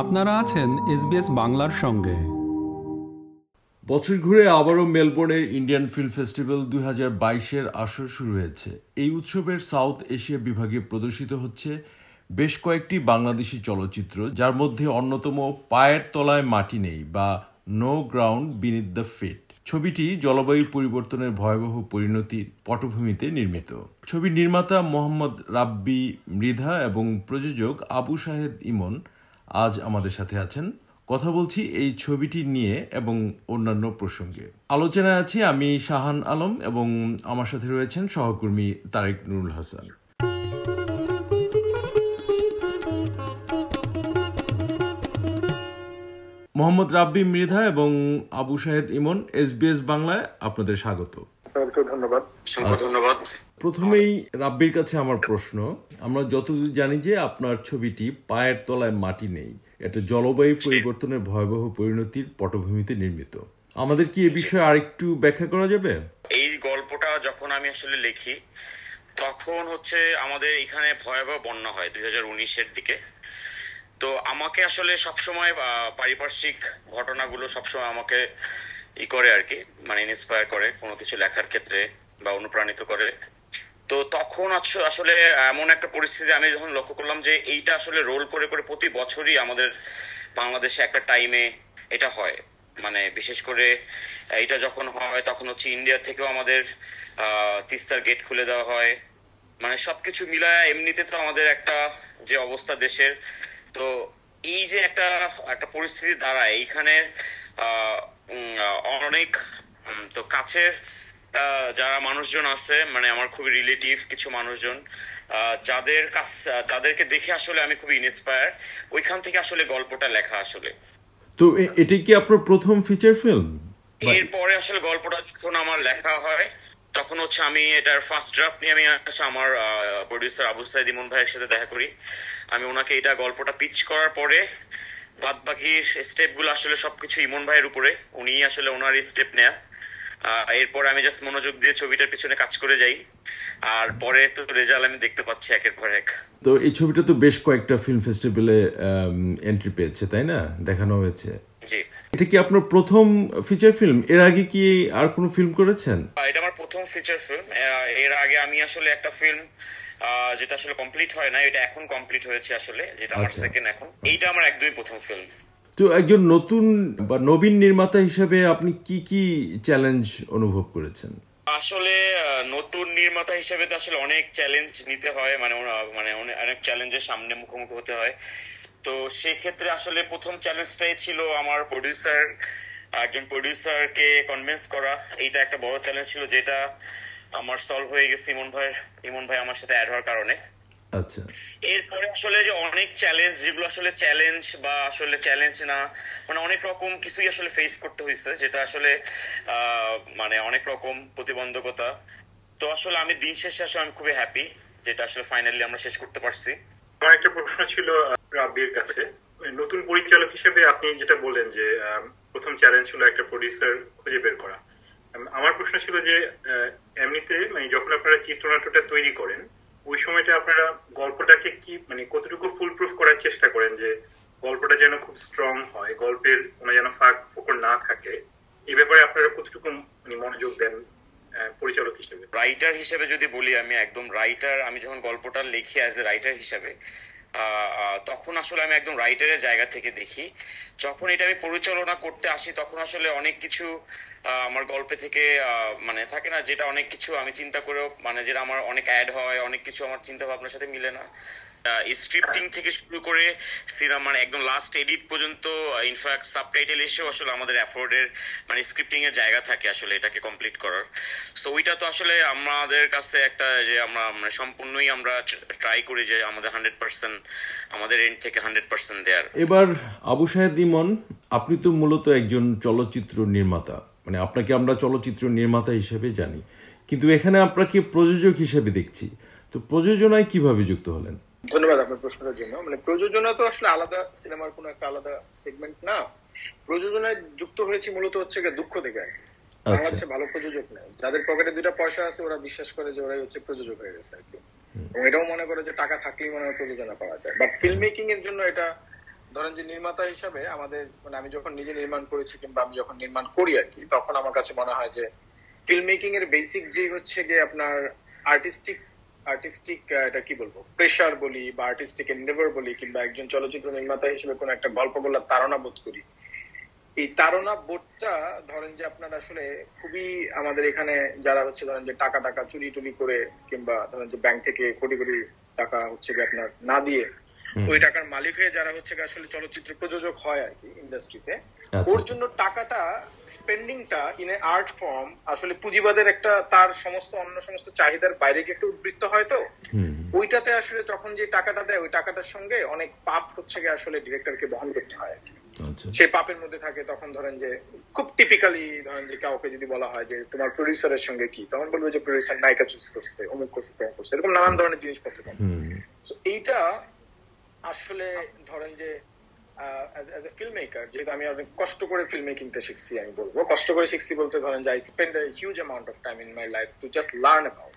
আপনারা আছেন এসবিএস বাংলার সঙ্গে। বছর ঘুরে আবারও মেলবোর্নের ইন্ডিয়ান ফিল্ম ফেস্টিভ্যাল দুই হাজার বাইশের আসর শুরু হয়েছে। এই উৎসবের সাউথ এশিয়া বিভাগে প্রদর্শিত হচ্ছে বেশ কয়েকটি বাংলাদেশি চলচ্চিত্র, যার মধ্যে অন্যতম পায়ের তলায় মাটি নেই বা no ground beneath the feet ছবিটি জলবায়ু পরিবর্তনের ভয়াবহ পরিণতির পটভূমিতে নির্মিত। ছবির নির্মাতা মোহাম্মদ রাব্বি মৃধা এবং প্রযোজক আবু শাহেদ ইমন আজ আমাদের সাথে আছেন। কথা বলছি এই ছবিটি নিয়ে এবং অন্যান্য প্রসঙ্গে। আলোচনায় আছি আমি শাহান আলম এবং আমার সাথে রয়েছেন সহকর্মী তারেক নুরুল হাসান। মোহাম্মদ রাব্বি মৃধা এবং আবু শাহেদ ইমন এসবিএস বাংলায় আপনাদের স্বাগত। ধন্যবাদ। ধন্যবাদ। প্রথমেই রাব্বির কাছে আমার প্রশ্ন। আমরা যতদূর জানি যে আপনার ছবিটি পায়ের তলায় মাটি নেই। এটা জলবায়ু পরিবর্তনের ভয়াবহ পরিণতির পটভূমিতে নির্মিত। আমাদের কি এ বিষয়ে আরেকটু ব্যাখ্যা করা যাবে? এই গল্পটা যখন আমি আসলে লিখি তখন হচ্ছে আমাদের এখানে ভয়াবহ বন্যা হয় দুই হাজার উনিশের দিকে। তো আমাকে আসলে সবসময় আহ, পারিপার্শ্বিক ঘটনাগুলো সবসময় আমাকে ই করে আর কি মানে ইন্সপায়ার করে কোনো কিছু লেখার ক্ষেত্রে বা অনুপ্রাণিত করে। তো তখন আস- আসলে, এমন একটা পরিস্থিতি আমি যখন লক্ষ্য করলাম যে এইটা আসলে রোল করে করে প্রতি বছরই আমাদের বাংলাদেশে একটা টাইমে এটা হয়। মানে বিশেষ করে এইটা যখন হয় তখন হচ্ছে ইন্ডিয়া থেকেও আমাদের তিস্তার গেট খুলে দেওয়া হয়। মানে সবকিছু মিলায় এমনিতে তো আমাদের একটা যে অবস্থা দেশের, তো এই যে একটা একটা পরিস্থিতি দাঁড়ায়, এইখানে অনেক তো কাছের যারা মানুষজন আছে মানে আমার খুবই রিলেটিভ কিছু মানুষজন যাদের কাছ তাদেরকে দেখে আসলে আমি খুবই ইন্সপায়ার ওইখান থেকে আসলে গল্পটা লেখা আসলে। তো এটি কি আপনার প্রথম ফিচার ফিল্ম এরপরে আসলে গল্পটা যখন আমার লেখা হয় তখন হচ্ছে আমি এটার ফার্স্ট ড্রাফট নিয়ে আমি আসলে আমার প্রডিউসার আবু সাইদ ইমন ভাইয়ের সাথে দেখা করি। আমি ওনাকে এটা গল্পটা পিচ করার পরে বাদ বাকি স্টেপগুলো আসলে সবকিছু ইমন ভাইয়ের উপরে উনি আসলে ওনার স্টেপ নেয়া। এরপর আমি জাস্ট মনোযোগ দিয়ে ছবিটার পিছনে কাজ করে যাই। আর পরে তো রেজাল্ট আমি দেখতে পাচ্ছি একের পর এক। তো এই ছবিটা তো বেশ কয়েকটা ফিল্ম ফেস্টিভ্যালে এন্ট্রি পেয়েছে তাই না? দেখানো হয়েছে। জি। এটা কি আপনার প্রথম ফিচার ফিল্ম এর আগে কি আর কোনো ফিল্ম করেছেন? এটা আমার প্রথম ফিচার ফিল্ম এর আগে আমি আসলে একটা ফিল্ম যেটা আসলে কমপ্লিট হয় না এটা এখন কমপ্লিট হয়েছে আসলে যেটা আমার আচ্ছা। সেকেন্ড এখন। এইটা আমার একদমই প্রথম ফিল্ম তো একজন নতুন বা নবীন নির্মাতা হিসেবে আপনি কি কি চ্যালেঞ্জ অনুভব করেছেন? আসলে নতুন নির্মাতা হিসেবে তো আসলে অনেক চ্যালেঞ্জ নিতে হয় মানে মানে অনেক চ্যালেঞ্জের সামনে মুখোমুখি হতে হয়। তো সেক্ষেত্রে আসলে প্রথম চ্যালেঞ্জটাই ছিল আমার প্রডিউসার একজন প্রডিউসারকে কনভিন্স করা। এইটা একটা বড় চ্যালেঞ্জ ছিল, যেটা আমার সলভ হয়ে গেছে ইমন ভাই ইমন ভাই আমার সাথে অ্যাড হওয়ার কারণে। আচ্ছা। এরপরে আসলে যে অনেক চ্যালেঞ্জ যেগুলো আসলে চ্যালেঞ্জ বা আসলে চ্যালেঞ্জ না মানে অনেক রকম কিছুই আসলে ফেস করতে হয়েছে যেটা আসলে মানে অনেক রকম প্রতিবন্ধকতা। তো আসলে আমি দিন শেষে আসলে আমি খুবই হ্যাপি যেটা আসলে ফাইনালি আমরা শেষ করতে পারছি। আমার একটা প্রশ্ন ছিল রাব্বির কাছে। নতুন পরিচালক হিসেবে আপনি যেটা বললেন যে আহ, প্রথম চ্যালেঞ্জ ছিল একটা প্রডিউসার খুঁজে বের করা। আমার প্রশ্ন ছিল যে আহ, এমনিতে মানে যখন আপনারা চিত্রনাট্যটা তৈরি করেন ওই সময়টা আপনারা গল্পটাকে কি মানে কতটুকু ফুল প্রুফ করার চেষ্টা করেন যে গল্পটা যেন খুব স্ট্রং হয়, গল্পের কোনো যেন ফাঁক ফোকর না থাকে এই ব্যাপারে আপনারা কতটুকু মানে মনোযোগ দেন পরিচালক হিসেবে? রাইটার হিসেবে যদি বলি আমি, একদম রাইটার আমি যখন গল্পটা লিখি অ্যাজ এ রাইটার হিসেবে তখন আসলে আমি একদম রাইটারের জায়গা থেকে দেখি। যখন এটা আমি পরিচালনা করতে আসি, তখন আসলে অনেক কিছু আমার গল্পে থেকে মানে থাকে না, যেটা অনেক কিছু আমি চিন্তা করেও মানে যেটা আমার অনেক অ্যাড হয়, অনেক কিছু আমার চিন্তা ভাবনার সাথে মিলে না। স্ক্রিপ্টিং থেকে শুরু করে সিনেমা মানে একদম লাস্ট এডিট পর্যন্ত ইনফ্যাক্ট সাবটাইটেল এসেও আসলে আমাদের অ্যাফোর্ডের মানে স্ক্রিপ্টিং এর জায়গা থাকে আসলে এটাকে কমপ্লিট করার। সো ওইটা তো আসলে আমাদের কাছে একটা যে আমরা মানে সম্পূর্ণই আমরা ট্রাই করি যে আমাদের হান্ড্রেড পার্সেন্ট আমাদের এন্ড থেকে হান্ড্রেড পার্সেন্ট দেয়ার এবার, আবু সাহেদ ইমন, আপনি তো মূলত একজন চলচ্চিত্র নির্মাতা। মানে আপনাকে আমরা চলচ্চিত্র নির্মাতা হিসেবে জানি। কিন্তু এখানে আপনাকে প্রযোজক হিসেবে দেখছি। তো প্রযোজনায় কীভাবে যুক্ত হলেন? ধন্যবাদ আপনার জন্য। মানে প্রযোজনা তো আসলে আলাদা সিনেমার কোনো একটা আলাদা সেগমেন্ট না। প্রযোজনায় যুক্ত হয়েছে মূলত হচ্ছে দুঃখ থেকে আর বাংলাদেশে ভালো প্রযোজক নেই। যাদের পকেটে দুইটা পয়সা আছে ওরা বিশ্বাস করে যে ওরাই হচ্ছে প্রযোজক হয়ে গেছে আর কি। এবং এটাও মনে করে যে টাকা থাকলেই মনে হয় প্রযোজনা পাওয়া যায়। বা ফিল্ম মেকিং এর জন্য এটা ধরেন যে নির্মাতা হিসাবে আমাদের মানে আমি যখন নিজে নির্মাণ করেছি কিংবা আমি যখন নির্মাণ করি আর কি তখন আমার কাছে মনে হয় যে ফিল্ম মেকিং এর বেসিক যে হচ্ছে গিয়ে আপনার আর্টিস্টিক আর্টিস্টিক এটা কি বলব? প্রেশার বলি বা আর্টিস্টিক এন্ডেভার বলি কিংবা একজন চলচ্চিত্র নির্মাতা হিসেবে কোন একটা গল্প বলার তারা বোধ করি। এই তারা বোধটা ধরেন যে আপনার আসলে খুবই আমাদের এখানে যারা হচ্ছে ধরেন যে টাকা টাকা চুরি টুরি করে কিংবা ধরেন যে ব্যাংক থেকে কোটি কোটি টাকা হচ্ছে যে আপনার না দিয়ে ওই টাকার মালিক হয়ে যারা হচ্ছে আসলে চলচ্চিত্র প্রযোজক হয় আর কি ইন্ডাস্ট্রিতে আচ্ছা। ওর জন্য টাকাটা স্পেন্ডিংটা ইন এ আর্ট ফর্ম আসলে পুঁজিবাদের একটা তার সমস্ত অন্য সমস্ত চাহিদার বাইরে গিয়ে একটা উদ্বৃত্ত হয় তো। ওইটাতে আসলে যখন যে টাকাটা দেয় ওই টাকাটার সঙ্গে অনেক পাপ হচ্ছে গিয়ে আসলে ডিরেক্টরকে বহন করতে হয় আর কি। আচ্ছা। সে পাপের মধ্যে থাকে তখন ধরেন যে খুব টিপিক্যালি ধরেন যে কাউকে যদি বলা হয় যে তোমার প্রডিউসারের সঙ্গে কি তখন বলবে যে প্রডিউসার নায়িকা চুজ করছে অমুক করছে করছে এরকম নানান ধরনের জিনিসপত্র এইটা আসলে ধরেন যে অ্যাজ এ ফিল্ম মেকার যেহেতু আমি অনেক কষ্ট করে ফিল্ম মেকিংটা শিখছি আমি বলব। কষ্ট করে শিখছি বলতে ধরেন যে I spend a huge amount of time in my life to just learn about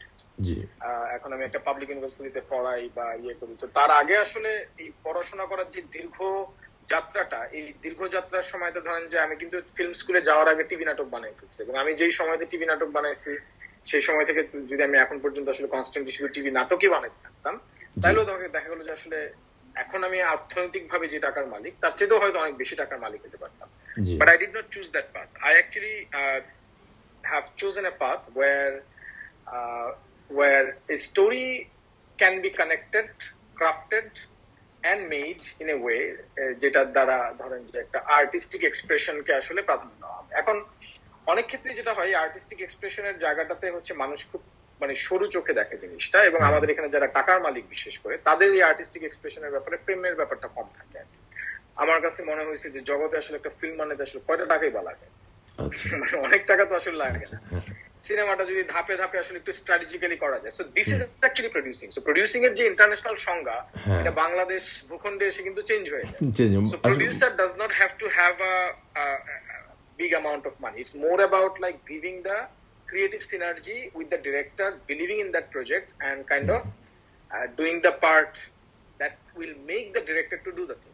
এখন আমি একটা পাবলিক ইউনিভার্সিটিতে পড়াই বা ইয়ে করি। তো তার আগে আসলে এই পড়াশোনা করার যে দীর্ঘ যাত্রাটা এই দীর্ঘ যাত্রার সময়তে ধরেন যে আমি কিন্তু ফিল্ম স্কুলে যাওয়ার আগে টিভি নাটক বানাই ফেলছি। এবং আমি যেই সময়তে টিভি নাটক বানাইছি সেই সময় থেকে যদি আমি এখন পর্যন্ত আসলে কনস্ট্যান্টলি শুধু টিভি নাটকই বানাইতে থাকতাম তাহলেও তোমাকে দেখা গেলো যে আসলে এখন আমি অর্থনৈতিক ভাবে যে টাকার মালিক তার চেয়েও হয়তো অনেক বেশি টাকার মালিক হতে পারতাম জি but I did not choose that path. I actually uh, have chosen a path where uh, where a story can be connected, crafted, and made in a way uh, যেটার দ্বারা ধরেন যে একটা আর্টিস্টিক এক্সপ্রেশনকে আসলে প্রাধান্য হবে। এখন অনেক ক্ষেত্রে যেটা হয় আর্টিস্টিক এক্সপ্রেশনের জায়গাটাতে হচ্ছে মানুষ খুব মানে সরু চোখে দেখে জিনিসটা এবং আমাদের এখানে যারা টাকার মালিক বিশেষ করে তাদের এই আর্টিস্টিক এক্সপ্রেশনের ব্যাপারে প্রেমের ব্যাপারটা কম থাকে আর আমার কাছে মনে হয়েছে যে জগতে আসলে একটা ফিল্ম মানে আসলে কয়টা টাকাই বা লাগে? আচ্ছা। মানে অনেক টাকা তো আসলে লাগে না। সিনেমাটা যদি ধাপে ধাপে আসলে একটু স্ট্র্যাটেজিক্যালি করা যায়। So this is actually producing so producing এর যে ইন্টারন্যাশনাল সংজ্ঞা হ্যাঁ। এটা বাংলাদেশ ভূখণ্ডে এসে কিন্তু চেঞ্জ হয়ে যায়। Change, So আসলে- producer does not have to have a, a, a big amount of money. It's more creative synergy with the director, believing in that project, and kind mm. of uh, doing the part that will make the director to do the thing.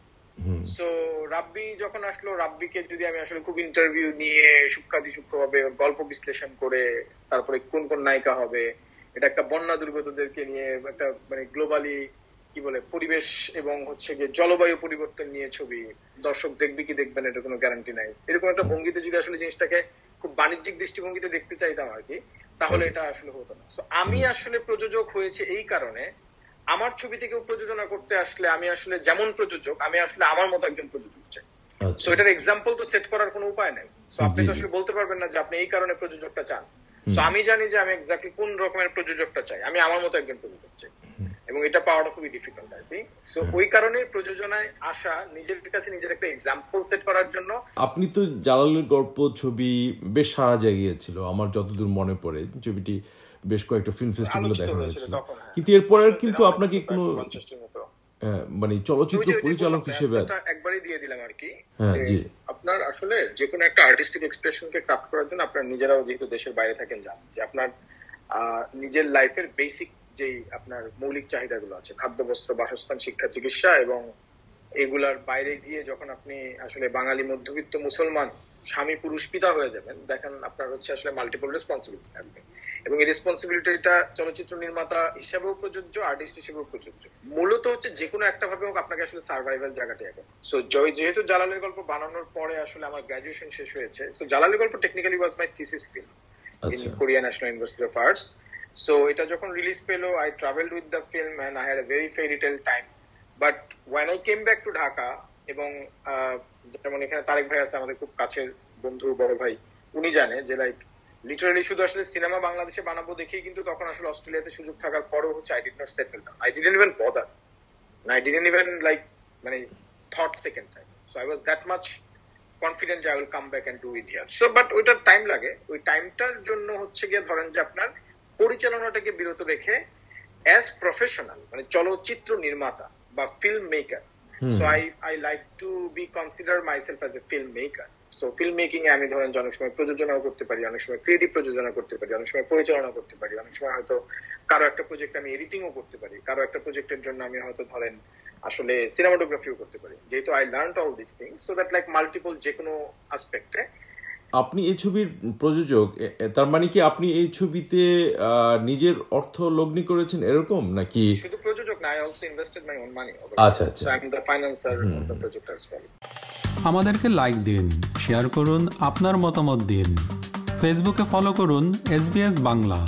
So Rabbi যখন আসলো রাব্বিকে যদি আমি আসলে খুব interview নিয়ে সূক্ষাদি সূক্ষ্মভাবে ওর গল্প বিশ্লেষণ করে তারপরে কোন কোন নায়িকা হবে এটা একটা বন্যা দুর্গতদেরকে নিয়ে একটা মানে গ্লোবালি কি বলে পরিবেশ এবং হচ্ছে গিয়ে জলবায়ু পরিবর্তন নিয়ে ছবি দর্শক দেখবে কি দেখবেন এটা কোনো গ্যারান্টি নাই এরকম একটা ভঙ্গিতে যদি আসলে জিনিসটাকে খুব বাণিজ্যিক দৃষ্টিভঙ্গিতে দেখতে চাইতাম আর কি তাহলে এটা আসলে হতো না। So আমি আসলে প্রযোজক হয়েছে এই কারণে আমার ছবি থেকে প্রযোজনা করতে আসলে আমি আসলে যেমন প্রযোজক আমি আসলে আমার মতো একজন প্রযোজক চাই। সো আচ্ছা এটার এক্সাম্পল তো সেট করার কোনো উপায় নাই। সো আপনি তো আসলে বলতে পারবেন না যে আপনি এই কারণে প্রযোজকটা চান। সো আমি জানি যে আমি এক্স্যাক্টলি কোন রকমের প্রযোজকটা চাই আমি আমার মতো একজন প্রযোজক চাই। এবং এটা পাওয়াটা খুবই ডিফিকাল্ট আর কি সো ওই কারণে প্রযোজনায় আসা নিজের কাছে নিজের একটা এক্সাম্পল সেট করার জন্য আপনি তো জালালের গল্প ছবি বেশ সারা জাগিয়েছিল আমার যতদূর মনে পড়ে। ছবিটি বেশ কয়েকটা ফিল্ম ফেস্টিভ্যালে দেখা হয়েছিল হ্যাঁ। কিন্তু এরপরে কিন্তু আপনাকে কোনো আহ, মানে চলচ্চিত্র পরিচালক হিসেবে একবারই দিয়ে দিলাম আর কি হ্যাঁ, জি। আপনার আসলে যে কোনো একটা আর্টিস্টিক এক্সপ্রেশনকে ক্রাফট করার জন্য আপনার নিজেরাও যেহেতু দেশের বাইরে থাকেন জানেন যে আপনার নিজের লাইফের বেসিক যেই আপনার মৌলিক চাহিদাগুলো আছে খাদ্য বস্ত্র বাসস্থান শিক্ষা চিকিৎসা এবং এগুলার বাইরে গিয়ে যখন আপনি আসলে বাঙালি মধ্যবিত্ত মুসলমান স্বামী পুরুষ পিতা হয়ে যাবেন দেখেন আপনার হচ্ছে আসলে মাল্টিপল রেসপন্সিবিলিটি থাকবে। এবং এই রেসপন্সিবিলিটিটা চলচ্চিত্র নির্মাতা হিসাবেও প্রযোজ্য আর্টিস্ট হিসেবেও প্রযোজ্য। মূলত হচ্ছে যে কোনো একটা ভাবে হোক আপনাকে আসলে সার্ভাইভাল জায়গাটি আগে সো জয় যেহেতু জালালের গল্প বানানোর পরে আসলে আমার গ্রাজুয়েশন শেষ হয়েছে সো জালালের গল্প technically was my thesis film in আচ্ছা। Korea National University of So, এটা যখন রিলিজ পেল with the film and I had a very fairy tale time. But when I came back to Dhaka, এবং যেমন এখানে তারেক ভাই আছে, আমাদের খুব কাছের বন্ধু, বড় ভাই, উনি জানে যে লাইক লিটারালি শুধু আসলে সিনেমা বাংলাদেশে বানাবো দেখেই কিন্তু তখন আসলে অস্ট্রেলিয়াতে সুযোগ থাকার পরেও হচ্ছে I did not settle I didn't even bother I didn't even like মানে thought second time so I was that much confident I will come back and do it here so but ওইটার time লাগে। ওই টাইমটার জন্য হচ্ছে গিয়ে ধরেন যে আপনার পরিচালনাটাকে বিরত রেখে অ্যাজ প্রফেশনাল মানে চলচ্চিত্র নির্মাতা বা filmmaker so I I like to be consider myself as a filmmaker so filmmaking এ আমি ধরেন অনেক সময় প্রযোজনাও করতে পারি অনেক সময় ক্রিয়েটিভ প্রযোজনা করতে পারি অনেক সময় পরিচালনা করতে পারি অনেক সময় হয়তো কারও একটা প্রজেক্ট আমি এডিটিংও করতে পারি কারও একটা প্রজেক্টের জন্য আমি হয়তো ধরেন আসলে সিনেমাটোগ্রাফিও করতে পারি। যেহেতু I learn all this thing so that like multiple যে কোনো আসপেক্টে আপনি এই ছবির প্রযোজক তার মানে কি আপনি এই ছবিতে আহ, নিজের অর্থ লগ্নি করেছেন এরকম? নাকি শুধু প্রযোজক না I also invested my own money আচ্ছা, আচ্ছা। I am the financier of the project as well আমাদেরকে লাইক দিন শেয়ার করুন আপনার মতামত দিন। ফেসবুকে ফলো করুন এস বাংলা